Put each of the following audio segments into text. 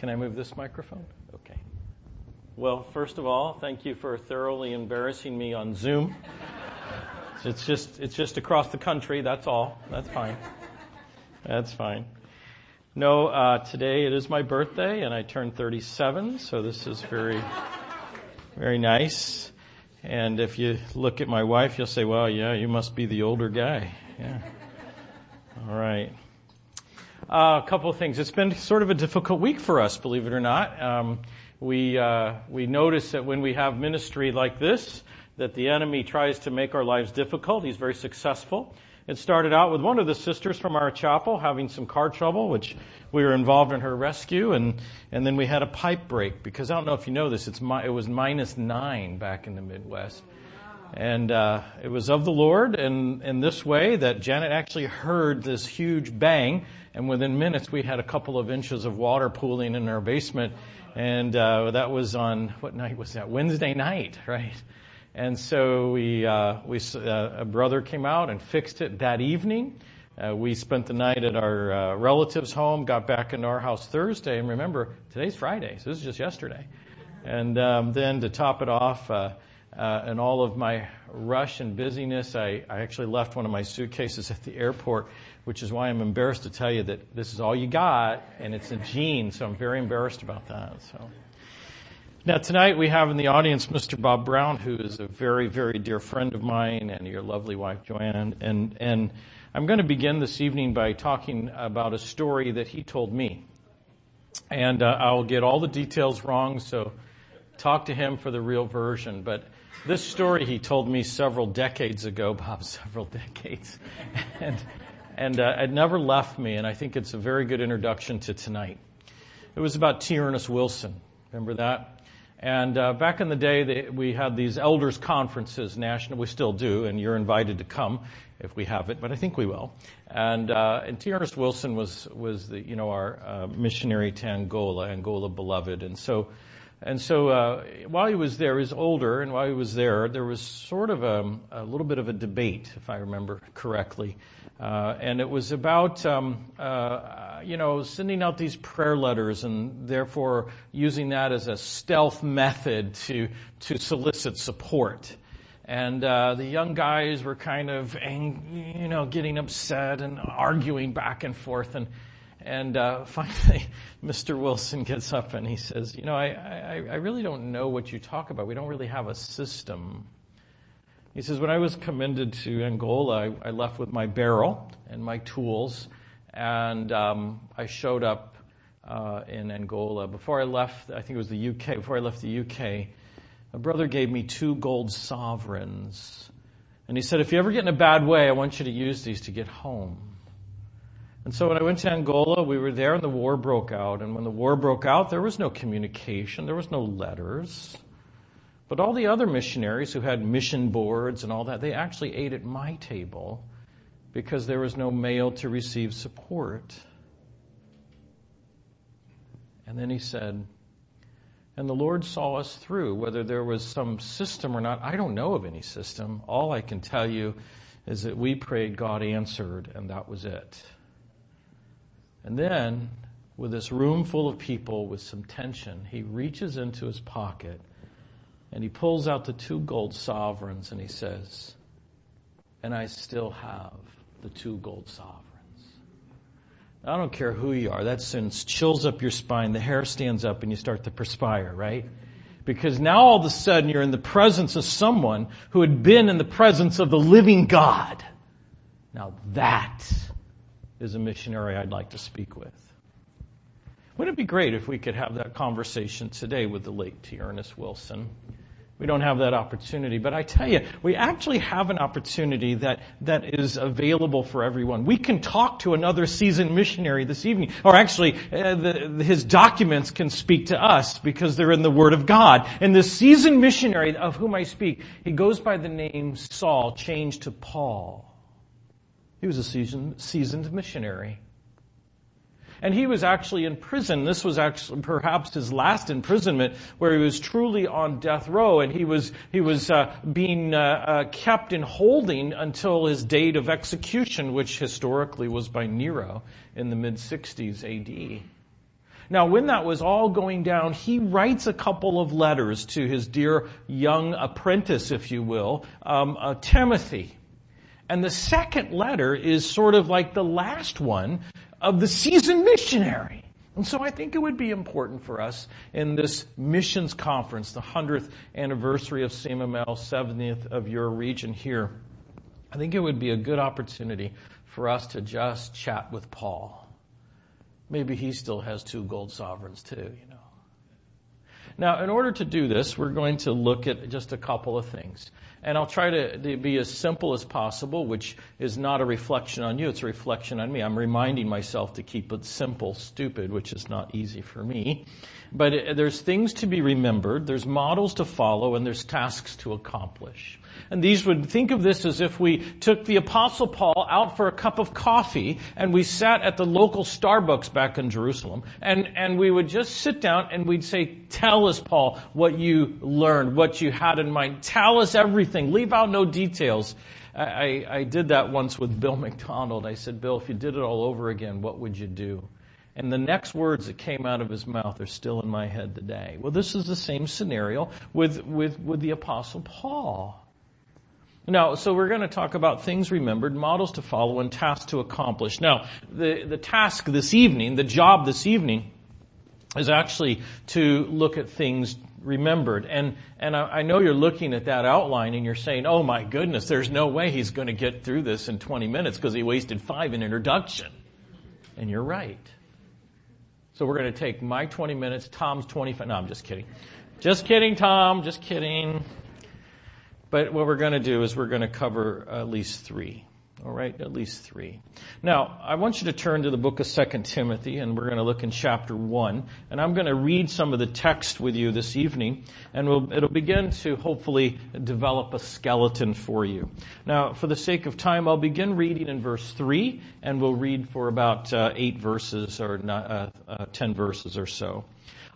Can I move this microphone? Okay. Well, first of all, thank you for thoroughly embarrassing me on Zoom. It's just, it's just across the country. That's all. That's fine. That's fine. No, uh, today it is my birthday and I turned 37, so this is very, very nice. And if you look at my wife, you'll say, well, yeah, you must be the older guy. Yeah. All right. Uh, a couple of things. It's been sort of a difficult week for us, believe it or not. Um, we uh, we notice that when we have ministry like this, that the enemy tries to make our lives difficult. He's very successful. It started out with one of the sisters from our chapel having some car trouble, which we were involved in her rescue, and and then we had a pipe break because I don't know if you know this. It's it was minus nine back in the Midwest. And uh, it was of the Lord, and in this way that Janet actually heard this huge bang, and within minutes we had a couple of inches of water pooling in our basement, and uh, that was on what night was that? Wednesday night, right? And so we uh, we uh, a brother came out and fixed it that evening. Uh, we spent the night at our uh, relative's home, got back into our house Thursday, and remember today's Friday, so this is just yesterday. And um, then to top it off uh, in all of my rush and busyness, I, I actually left one of my suitcases at the airport, which is why I'm embarrassed to tell you that this is all you got, and it's a jean, so I'm very embarrassed about that. So. Now tonight we have in the audience Mr. Bob Brown, who is a very, very dear friend of mine, and your lovely wife Joanne. And and I'm going to begin this evening by talking about a story that he told me, and uh, I'll get all the details wrong, so talk to him for the real version. But this story he told me several decades ago, Bob, several decades. and and uh, it never left me, and I think it's a very good introduction to tonight. It was about T. Ernest Wilson. Remember that? And uh, back in the day, they, we had these elders conferences, national. We still do, and you're invited to come if we have it, but I think we will. And, uh, and T. Ernest Wilson was was the you know our uh, missionary to Angola, Angola beloved, and so and so uh, while he was there, he was older, and while he was there, there was sort of a, a little bit of a debate, if I remember correctly. Uh, and it was about, um, uh, you know, sending out these prayer letters and therefore using that as a stealth method to, to solicit support. And uh, the young guys were kind of, you know, getting upset and arguing back and forth. And and uh, finally, Mr. Wilson gets up and he says, "You know, I, I, I really don't know what you talk about. We don't really have a system." He says, "When I was commended to Angola, I, I left with my barrel and my tools, and um, I showed up uh, in Angola. Before I left, I think it was the UK. Before I left the UK, a brother gave me two gold sovereigns, and he said, "If you ever get in a bad way, I want you to use these to get home." And so when I went to Angola, we were there and the war broke out. And when the war broke out, there was no communication, there was no letters. But all the other missionaries who had mission boards and all that, they actually ate at my table because there was no mail to receive support. And then he said, and the Lord saw us through. Whether there was some system or not, I don't know of any system. All I can tell you is that we prayed, God answered, and that was it. And then, with this room full of people with some tension, he reaches into his pocket and he pulls out the two gold sovereigns and he says, And I still have the two gold sovereigns. I don't care who you are, that sentence chills up your spine, the hair stands up and you start to perspire, right? Because now all of a sudden you're in the presence of someone who had been in the presence of the living God. Now that is a missionary I'd like to speak with. Wouldn't it be great if we could have that conversation today with the late T. Ernest Wilson? We don't have that opportunity, but I tell you, we actually have an opportunity that, that is available for everyone. We can talk to another seasoned missionary this evening, or actually, uh, the, his documents can speak to us because they're in the Word of God. And the seasoned missionary of whom I speak, he goes by the name Saul, changed to Paul. He was a seasoned, seasoned missionary. And he was actually in prison. This was actually perhaps his last imprisonment where he was truly on death row and he was, he was uh, being uh, uh, kept in holding until his date of execution, which historically was by Nero in the mid 60s AD. Now, when that was all going down, he writes a couple of letters to his dear young apprentice, if you will, um, uh, Timothy. And the second letter is sort of like the last one of the seasoned missionary. And so I think it would be important for us in this missions conference, the 100th anniversary of CMML, 70th of your region here. I think it would be a good opportunity for us to just chat with Paul. Maybe he still has two gold sovereigns too, you know. Now, in order to do this, we're going to look at just a couple of things. And I'll try to, to, be as simple as possible, which is not a reflection on you, it's a reflection on me. I'm reminding myself to keep it simple, stupid, which is not easy for me. But it, there's things to be remembered, there's models to follow, and there's tasks to accomplish. And these would think of this as if we took the apostle Paul out for a cup of coffee and we sat at the local Starbucks back in Jerusalem and, and we would just sit down and we'd say, tell us Paul what you learned, what you had in mind. Tell us everything. Leave out no details. I, I, did that once with Bill MacDonald. I said, Bill, if you did it all over again, what would you do? And the next words that came out of his mouth are still in my head today. Well, this is the same scenario with, with, with the apostle Paul. Now, so we're going to talk about things remembered, models to follow, and tasks to accomplish. Now, the, the task this evening, the job this evening, is actually to look at things remembered. And, and I, I know you're looking at that outline and you're saying, oh my goodness, there's no way he's going to get through this in 20 minutes because he wasted five in introduction. And you're right. So we're going to take my 20 minutes, Tom's 25. No, I'm just kidding. Just kidding, Tom. Just kidding. But what we're going to do is we're going to cover at least three. All right, at least three. Now, I want you to turn to the book of Second Timothy, and we're going to look in chapter 1. And I'm going to read some of the text with you this evening, and we'll, it'll begin to hopefully develop a skeleton for you. Now, for the sake of time, I'll begin reading in verse 3, and we'll read for about uh, eight verses or not, uh, uh, ten verses or so.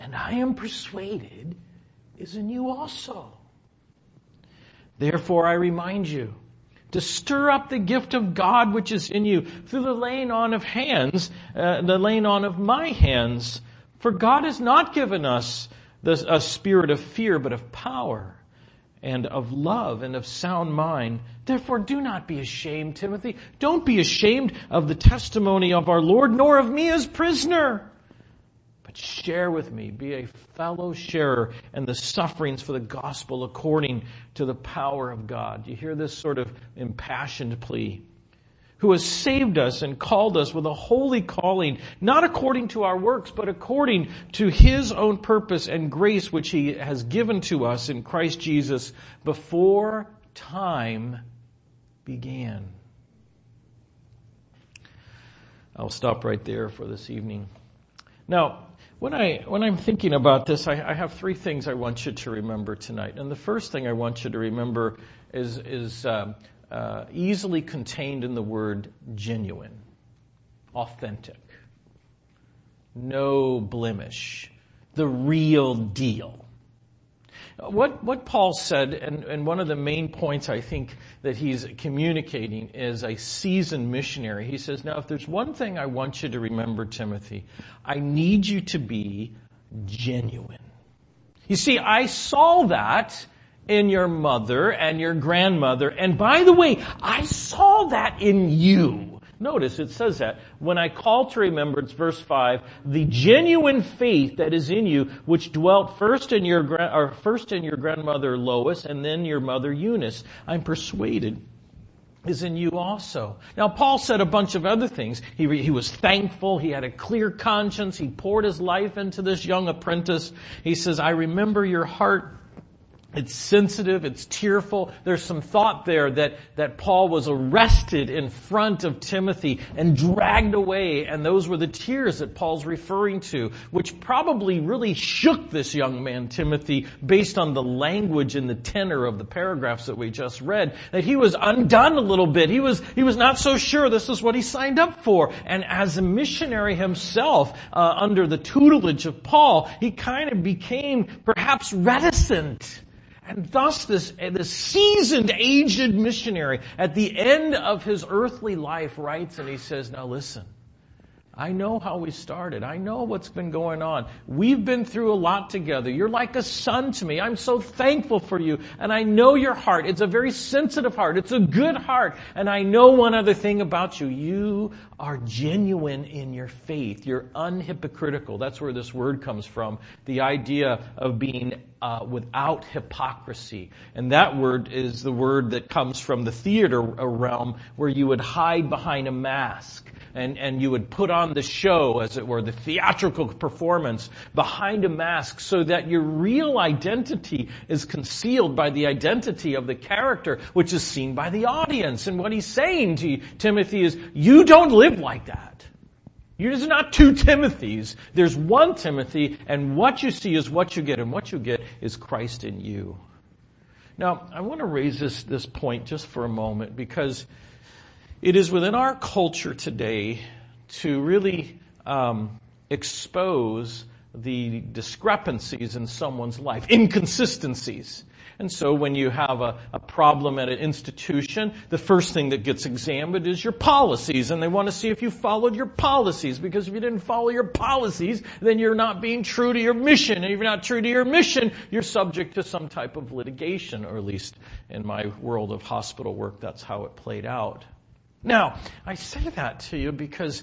and I am persuaded is in you also. Therefore I remind you to stir up the gift of God which is in you through the laying on of hands, uh, the laying on of my hands. For God has not given us a spirit of fear, but of power and of love and of sound mind. Therefore do not be ashamed, Timothy. Don't be ashamed of the testimony of our Lord, nor of me as prisoner share with me, be a fellow sharer in the sufferings for the gospel according to the power of God. You hear this sort of impassioned plea? Who has saved us and called us with a holy calling, not according to our works, but according to His own purpose and grace which He has given to us in Christ Jesus before time began. I'll stop right there for this evening. Now, when I when I'm thinking about this, I, I, have three things I want you to remember tonight. And the first thing I want you to remember is is uh, uh, easily contained in the word genuine, authentic, no blemish, the real deal. What, what Paul said, and, and one of the main points I think that he's communicating is a seasoned missionary. He says, now if there's one thing I want you to remember, Timothy, I need you to be genuine. You see, I saw that in your mother and your grandmother, and by the way, I saw that in you. Notice it says that. When I call to remembrance, verse 5, the genuine faith that is in you, which dwelt first in your, or first in your grandmother Lois and then your mother Eunice, I'm persuaded is in you also. Now Paul said a bunch of other things. He, he was thankful. He had a clear conscience. He poured his life into this young apprentice. He says, I remember your heart it's sensitive, it's tearful. There's some thought there that, that Paul was arrested in front of Timothy and dragged away, and those were the tears that Paul's referring to, which probably really shook this young man, Timothy, based on the language and the tenor of the paragraphs that we just read, that he was undone a little bit. He was, he was not so sure this is what he signed up for. And as a missionary himself, uh, under the tutelage of Paul, he kind of became perhaps reticent and thus this, this seasoned, aged missionary at the end of his earthly life writes and he says, now listen, I know how we started. I know what's been going on. We've been through a lot together. You're like a son to me. I'm so thankful for you. And I know your heart. It's a very sensitive heart. It's a good heart. And I know one other thing about you. You are genuine in your faith. You're unhypocritical. That's where this word comes from. The idea of being uh, without hypocrisy. And that word is the word that comes from the theater realm where you would hide behind a mask and, and you would put on the show, as it were, the theatrical performance behind a mask so that your real identity is concealed by the identity of the character, which is seen by the audience. And what he's saying to you, Timothy is, you don't live like that. There's not two Timothys. There's one Timothy, and what you see is what you get, and what you get is Christ in you. Now, I want to raise this, this point just for a moment because it is within our culture today to really um, expose the discrepancies in someone's life, inconsistencies. And so when you have a, a, problem at an institution, the first thing that gets examined is your policies. And they want to see if you followed your policies. Because if you didn't follow your policies, then you're not being true to your mission. And if you're not true to your mission, you're subject to some type of litigation, or at least in my world of hospital work, that's how it played out. Now, I say that to you because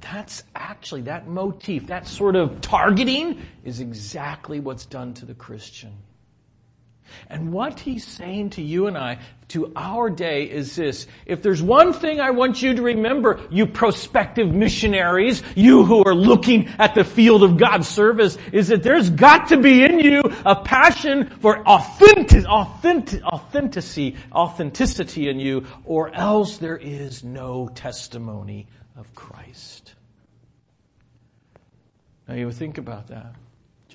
that's actually, that motif, that sort of targeting is exactly what's done to the Christian. And what he's saying to you and I, to our day, is this. If there's one thing I want you to remember, you prospective missionaries, you who are looking at the field of God's service, is that there's got to be in you a passion for authentic, authentic, authenticity, authenticity in you, or else there is no testimony of Christ. Now you think about that.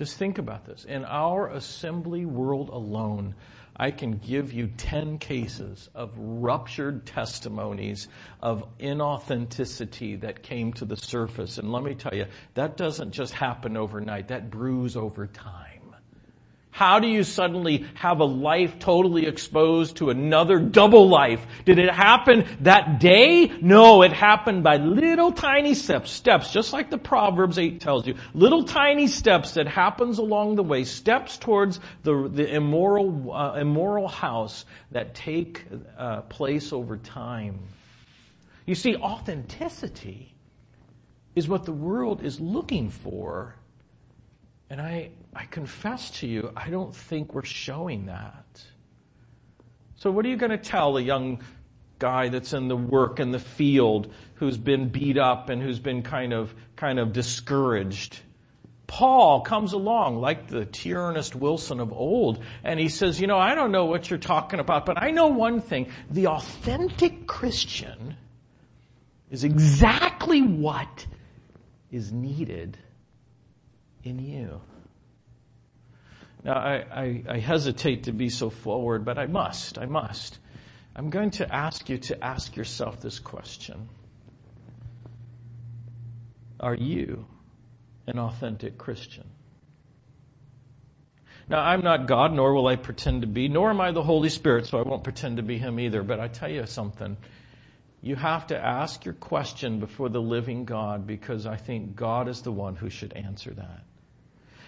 Just think about this. In our assembly world alone, I can give you 10 cases of ruptured testimonies of inauthenticity that came to the surface. And let me tell you, that doesn't just happen overnight. That brews over time. How do you suddenly have a life totally exposed to another double life? Did it happen that day? No, it happened by little tiny steps, steps, just like the Proverbs 8 tells you. Little tiny steps that happens along the way, steps towards the, the immoral, uh, immoral house that take uh, place over time. You see, authenticity is what the world is looking for and I, I confess to you, I don't think we're showing that. So what are you going to tell a young guy that's in the work in the field who's been beat up and who's been kind of, kind of discouraged? Paul comes along like the Ernest Wilson of old and he says, you know, I don't know what you're talking about, but I know one thing. The authentic Christian is exactly what is needed in you. Now, I, I, I, hesitate to be so forward, but I must. I must. I'm going to ask you to ask yourself this question Are you an authentic Christian? Now, I'm not God, nor will I pretend to be, nor am I the Holy Spirit, so I won't pretend to be Him either. But I tell you something. You have to ask your question before the living God because I think God is the one who should answer that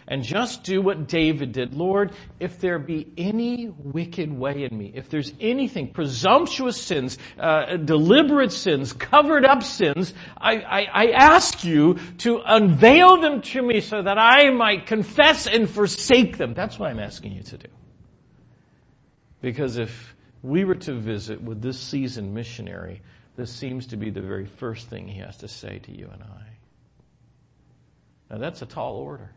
and just do what David did. Lord, if there be any wicked way in me, if there's anything, presumptuous sins, uh, deliberate sins, covered up sins, I, I, I ask you to unveil them to me so that I might confess and forsake them. That's what I'm asking you to do. Because if we were to visit with this seasoned missionary, this seems to be the very first thing he has to say to you and I. Now that's a tall order.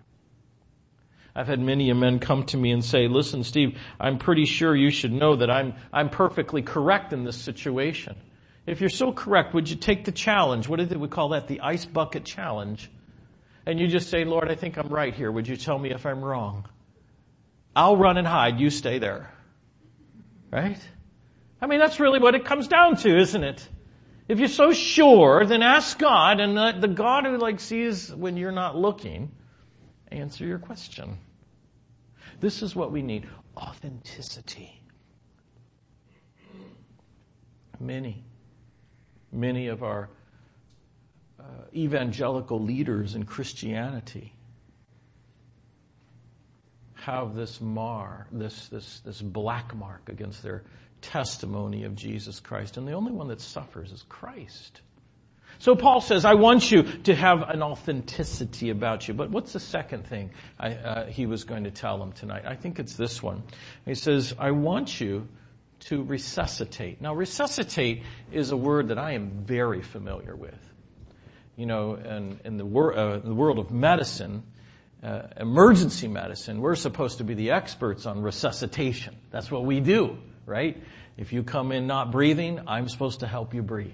I've had many a men come to me and say, listen, Steve, I'm pretty sure you should know that I'm, I'm perfectly correct in this situation. If you're so correct, would you take the challenge? What did we call that? The ice bucket challenge. And you just say, Lord, I think I'm right here. Would you tell me if I'm wrong? I'll run and hide. You stay there. Right? I mean, that's really what it comes down to, isn't it? If you're so sure, then ask God, and the, the God who like sees when you're not looking, answer your question. This is what we need. Authenticity. Many, many of our uh, evangelical leaders in Christianity have this mar, this, this, this black mark against their testimony of Jesus Christ. And the only one that suffers is Christ. So Paul says, I want you to have an authenticity about you. But what's the second thing I, uh, he was going to tell them tonight? I think it's this one. He says, I want you to resuscitate. Now, resuscitate is a word that I am very familiar with. You know, in, in the, wor- uh, the world of medicine, uh, emergency medicine, we're supposed to be the experts on resuscitation. That's what we do right? If you come in not breathing, I'm supposed to help you breathe.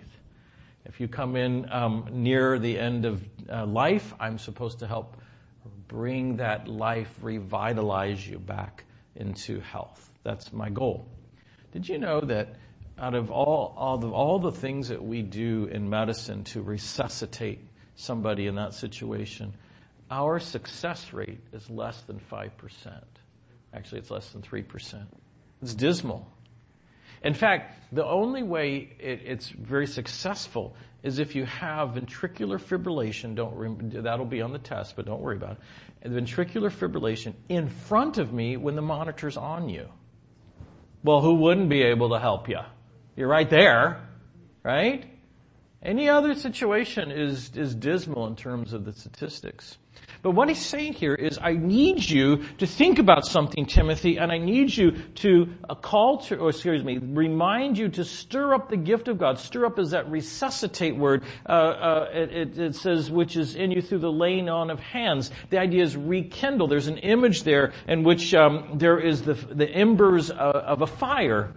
If you come in um, near the end of uh, life, I'm supposed to help bring that life, revitalize you back into health. That's my goal. Did you know that out of all, all, the, all the things that we do in medicine to resuscitate somebody in that situation, our success rate is less than 5%. Actually, it's less than 3%. It's dismal. In fact, the only way it, it's very successful is if you have ventricular fibrillation. Don't that'll be on the test, but don't worry about it. Ventricular fibrillation in front of me when the monitor's on you. Well, who wouldn't be able to help you? You're right there, right? Any other situation is, is dismal in terms of the statistics. But what he's saying here is, I need you to think about something, Timothy, and I need you to call to, or excuse me, remind you to stir up the gift of God. Stir up is that resuscitate word. Uh, uh, it, it, says, which is in you through the laying on of hands. The idea is rekindle. There's an image there in which um, there is the, the embers uh, of a fire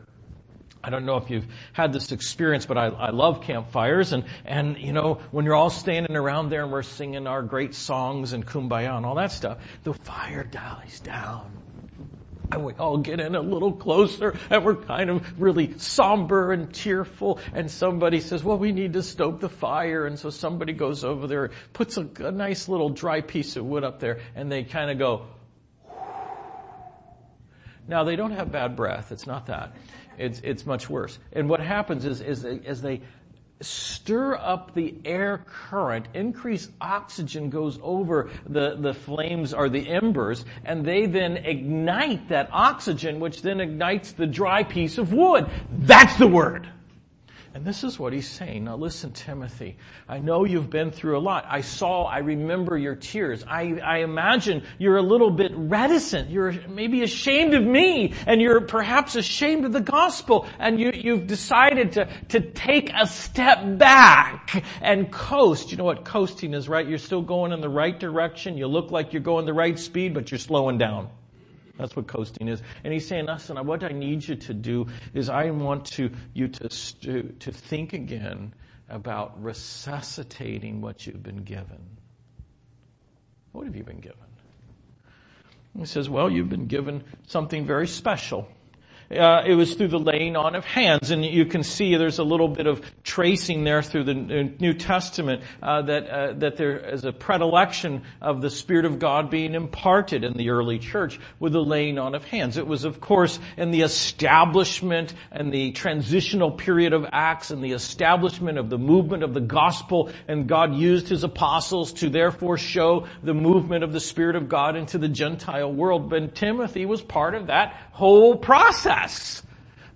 I don't know if you've had this experience, but I, I love campfires and, and, you know, when you're all standing around there and we're singing our great songs and kumbaya and all that stuff, the fire dies down. And we all get in a little closer and we're kind of really somber and tearful and somebody says, well, we need to stoke the fire. And so somebody goes over there, puts a, a nice little dry piece of wood up there and they kind of go, now they don't have bad breath. It's not that. It's, it's much worse. And what happens is, is they, as they stir up the air current, increased oxygen goes over the, the flames or the embers, and they then ignite that oxygen, which then ignites the dry piece of wood. That's the word. And this is what he's saying. Now listen, Timothy, I know you've been through a lot. I saw, I remember your tears. I, I imagine you're a little bit reticent. You're maybe ashamed of me and you're perhaps ashamed of the gospel and you, you've decided to, to take a step back and coast. You know what coasting is, right? You're still going in the right direction. You look like you're going the right speed, but you're slowing down. That's what coasting is. And he's saying, listen, what I need you to do is I want to, you to, to, to think again about resuscitating what you've been given. What have you been given? He says, well, you've been given something very special. Uh, it was through the laying on of hands, and you can see there's a little bit of tracing there through the New Testament uh, that uh, that there is a predilection of the Spirit of God being imparted in the early church with the laying on of hands. It was, of course, in the establishment and the transitional period of Acts and the establishment of the movement of the gospel, and God used His apostles to therefore show the movement of the Spirit of God into the Gentile world. But Timothy was part of that whole process.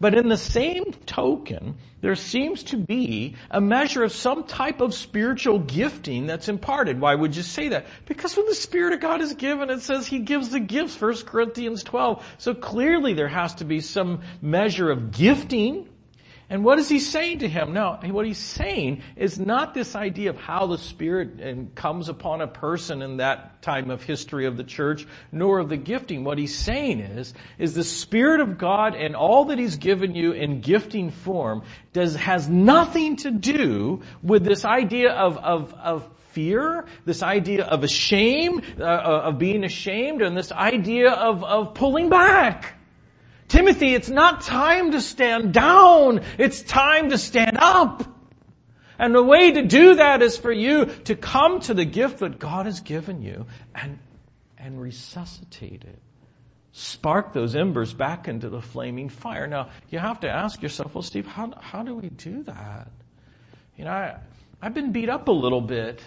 But in the same token, there seems to be a measure of some type of spiritual gifting that's imparted. Why would you say that? Because when the Spirit of God is given, it says He gives the gifts, 1 Corinthians 12. So clearly there has to be some measure of gifting. And what is he saying to him? Now, what he's saying is not this idea of how the Spirit comes upon a person in that time of history of the church, nor of the gifting. What he's saying is, is the Spirit of God and all that he's given you in gifting form does, has nothing to do with this idea of, of, of fear, this idea of shame, uh, of being ashamed, and this idea of, of pulling back. Timothy, it's not time to stand down. It's time to stand up. And the way to do that is for you to come to the gift that God has given you and, and resuscitate it. Spark those embers back into the flaming fire. Now, you have to ask yourself, well, Steve, how, how do we do that? You know, I, I've been beat up a little bit.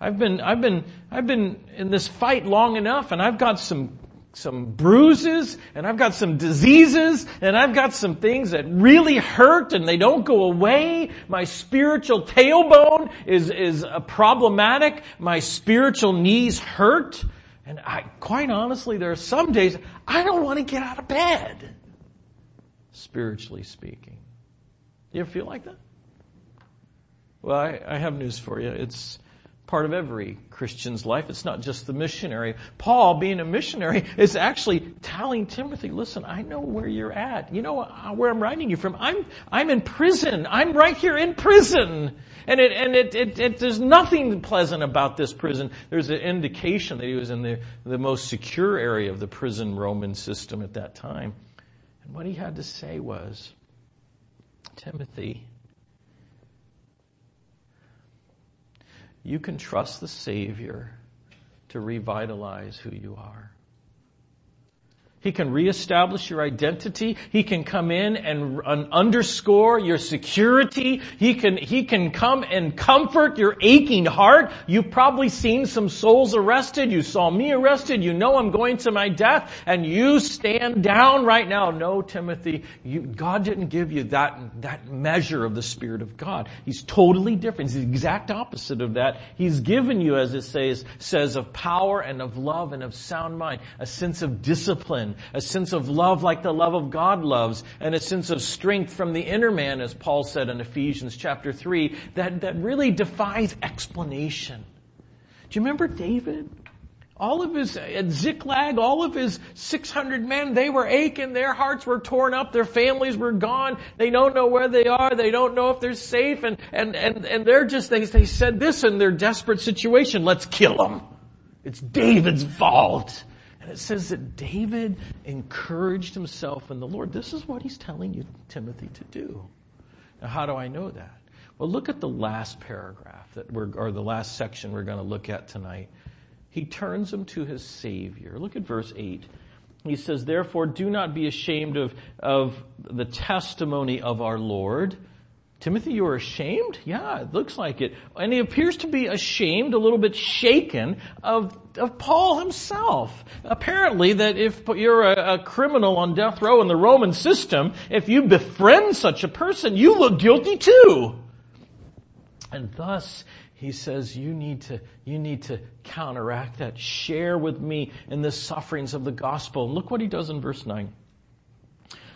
I've been, I've been, I've been in this fight long enough and I've got some some bruises and I've got some diseases and I've got some things that really hurt and they don't go away. My spiritual tailbone is, is problematic. My spiritual knees hurt. And I, quite honestly, there are some days I don't want to get out of bed. Spiritually speaking. Do you ever feel like that? Well, I, I have news for you. It's, part of every Christian's life. It's not just the missionary. Paul, being a missionary, is actually telling Timothy, listen, I know where you're at. You know uh, where I'm writing you from. I'm, I'm in prison. I'm right here in prison. And it, and it, it, it, there's nothing pleasant about this prison. There's an indication that he was in the, the most secure area of the prison Roman system at that time. And what he had to say was, Timothy, you can trust the Savior to revitalize who you are. He can reestablish your identity. He can come in and underscore your security. He can, he can come and comfort your aching heart. You've probably seen some souls arrested. You saw me arrested. You know I'm going to my death and you stand down right now. No, Timothy, you, God didn't give you that, that measure of the Spirit of God. He's totally different. He's the exact opposite of that. He's given you, as it says, says of power and of love and of sound mind, a sense of discipline a sense of love like the love of God loves, and a sense of strength from the inner man, as Paul said in Ephesians chapter 3, that, that really defies explanation. Do you remember David? All of his, at Ziklag, all of his 600 men, they were aching, their hearts were torn up, their families were gone, they don't know where they are, they don't know if they're safe, and, and, and, and they're just, they, they said this in their desperate situation, let's kill them. It's David's fault. And it says that David encouraged himself in the Lord. This is what he's telling you, Timothy, to do. Now, how do I know that? Well, look at the last paragraph that we're, or the last section we're going to look at tonight. He turns him to his Savior. Look at verse 8. He says, Therefore, do not be ashamed of, of the testimony of our Lord Timothy, you are ashamed? Yeah, it looks like it. And he appears to be ashamed, a little bit shaken of, of Paul himself. Apparently that if you're a, a, criminal on death row in the Roman system, if you befriend such a person, you look guilty too. And thus, he says, you need to, you need to counteract that. Share with me in the sufferings of the gospel. And look what he does in verse 9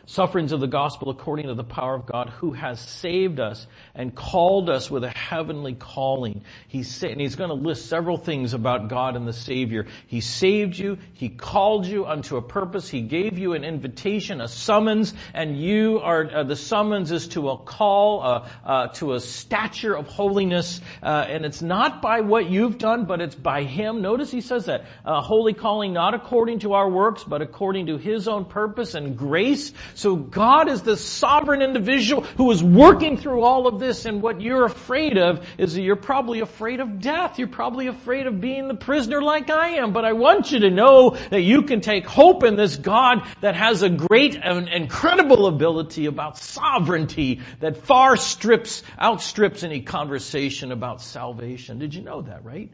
sufferings of the gospel according to the power of God who has saved us and called us with a heavenly calling. He's, and he's going to list several things about God and the Savior. He saved you. He called you unto a purpose. He gave you an invitation, a summons, and you are, uh, the summons is to a call, uh, uh, to a stature of holiness, uh, and it's not by what you've done, but it's by Him. Notice he says that, uh, holy calling not according to our works, but according to His own purpose and grace so God is the sovereign individual who is working through all of this and what you're afraid of is that you're probably afraid of death. You're probably afraid of being the prisoner like I am. But I want you to know that you can take hope in this God that has a great and incredible ability about sovereignty that far strips, outstrips any conversation about salvation. Did you know that, right?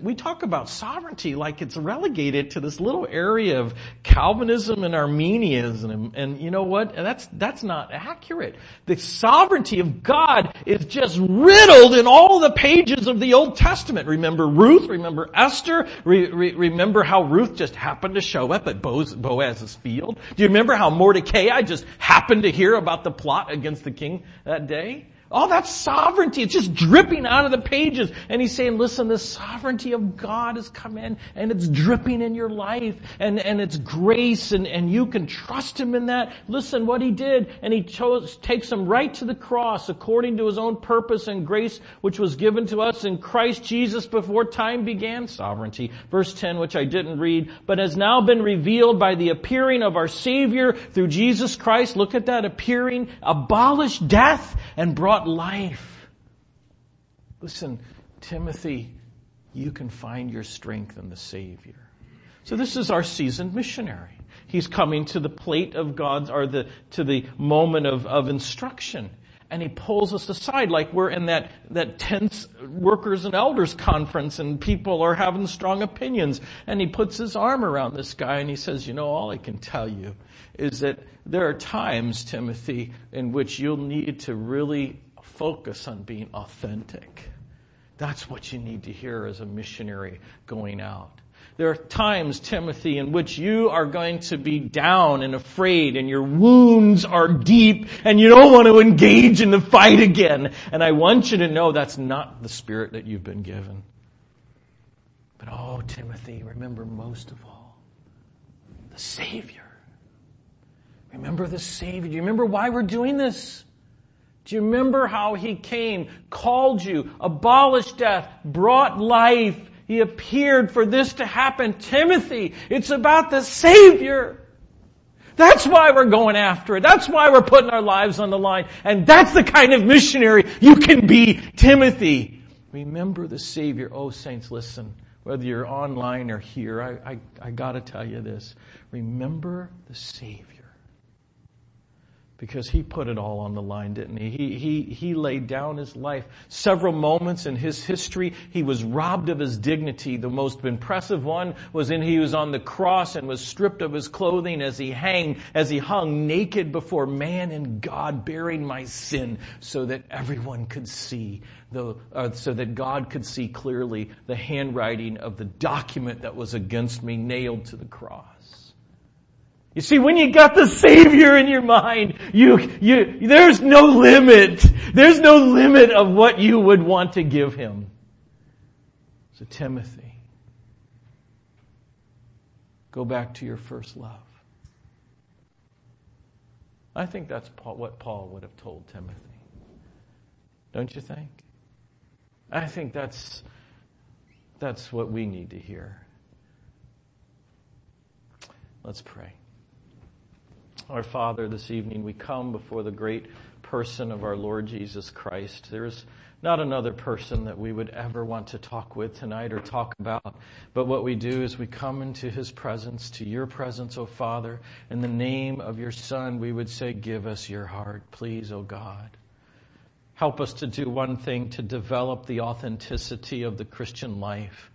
We talk about sovereignty like it's relegated to this little area of Calvinism and Arminianism. And, and you know what? That's, that's not accurate. The sovereignty of God is just riddled in all the pages of the Old Testament. Remember Ruth? Remember Esther? Re, re, remember how Ruth just happened to show up at Boaz, Boaz's field? Do you remember how Mordecai just happened to hear about the plot against the king that day? All that sovereignty, it's just dripping out of the pages. And he's saying, listen, the sovereignty of God has come in and it's dripping in your life and, and it's grace and, and you can trust him in that. Listen what he did and he chose, takes him right to the cross according to his own purpose and grace which was given to us in Christ Jesus before time began. Sovereignty. Verse 10, which I didn't read, but has now been revealed by the appearing of our Savior through Jesus Christ. Look at that appearing, abolished death and brought life. Listen, Timothy, you can find your strength in the Savior. So this is our seasoned missionary. He's coming to the plate of God's, or the, to the moment of, of instruction. And he pulls us aside like we're in that, that tense workers and elders conference and people are having strong opinions. And he puts his arm around this guy and he says, you know, all I can tell you is that there are times, Timothy, in which you'll need to really focus on being authentic. That's what you need to hear as a missionary going out. There are times, Timothy, in which you are going to be down and afraid and your wounds are deep and you don't want to engage in the fight again. And I want you to know that's not the spirit that you've been given. But oh, Timothy, remember most of all, the Savior. Remember the Savior. Do you remember why we're doing this? Do you remember how he came, called you, abolished death, brought life? He appeared for this to happen. Timothy, it's about the Savior. That's why we're going after it. That's why we're putting our lives on the line. And that's the kind of missionary you can be, Timothy. Remember the Savior. Oh, saints, listen. Whether you're online or here, I, I, I gotta tell you this. Remember the Savior because he put it all on the line, didn't he? He, he? he laid down his life. Several moments in his history, he was robbed of his dignity. The most impressive one was in he was on the cross and was stripped of his clothing as he hang, as he hung naked before man and God, bearing my sin so that everyone could see, the, uh, so that God could see clearly the handwriting of the document that was against me nailed to the cross. You see, when you got the Savior in your mind, you, you, there's no limit. There's no limit of what you would want to give Him. So Timothy, go back to your first love. I think that's what Paul would have told Timothy. Don't you think? I think that's, that's what we need to hear. Let's pray. Our Father, this evening we come before the great person of our Lord Jesus Christ. There's not another person that we would ever want to talk with tonight or talk about. But what we do is we come into His presence, to your presence, O Father. In the name of your Son, we would say, give us your heart, please, O God. Help us to do one thing, to develop the authenticity of the Christian life.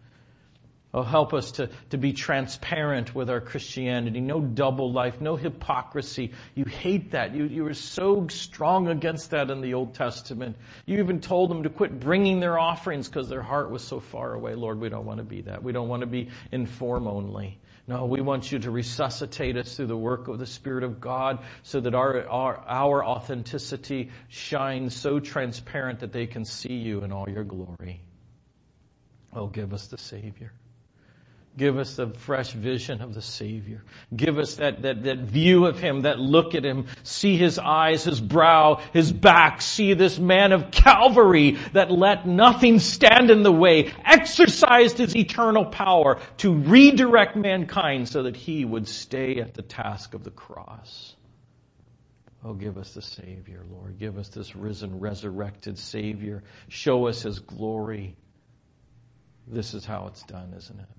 Oh, help us to, to be transparent with our Christianity. No double life, no hypocrisy. You hate that. You, you were so strong against that in the Old Testament. You even told them to quit bringing their offerings because their heart was so far away. Lord, we don't want to be that. We don't want to be in form only. No, we want you to resuscitate us through the work of the Spirit of God so that our, our, our authenticity shines so transparent that they can see you in all your glory. Oh, give us the Savior. Give us a fresh vision of the Savior. Give us that, that, that view of Him, that look at Him, see His eyes, His brow, His back, see this man of Calvary that let nothing stand in the way, exercised His eternal power to redirect mankind so that He would stay at the task of the cross. Oh, give us the Savior, Lord. Give us this risen, resurrected Savior. Show us His glory. This is how it's done, isn't it?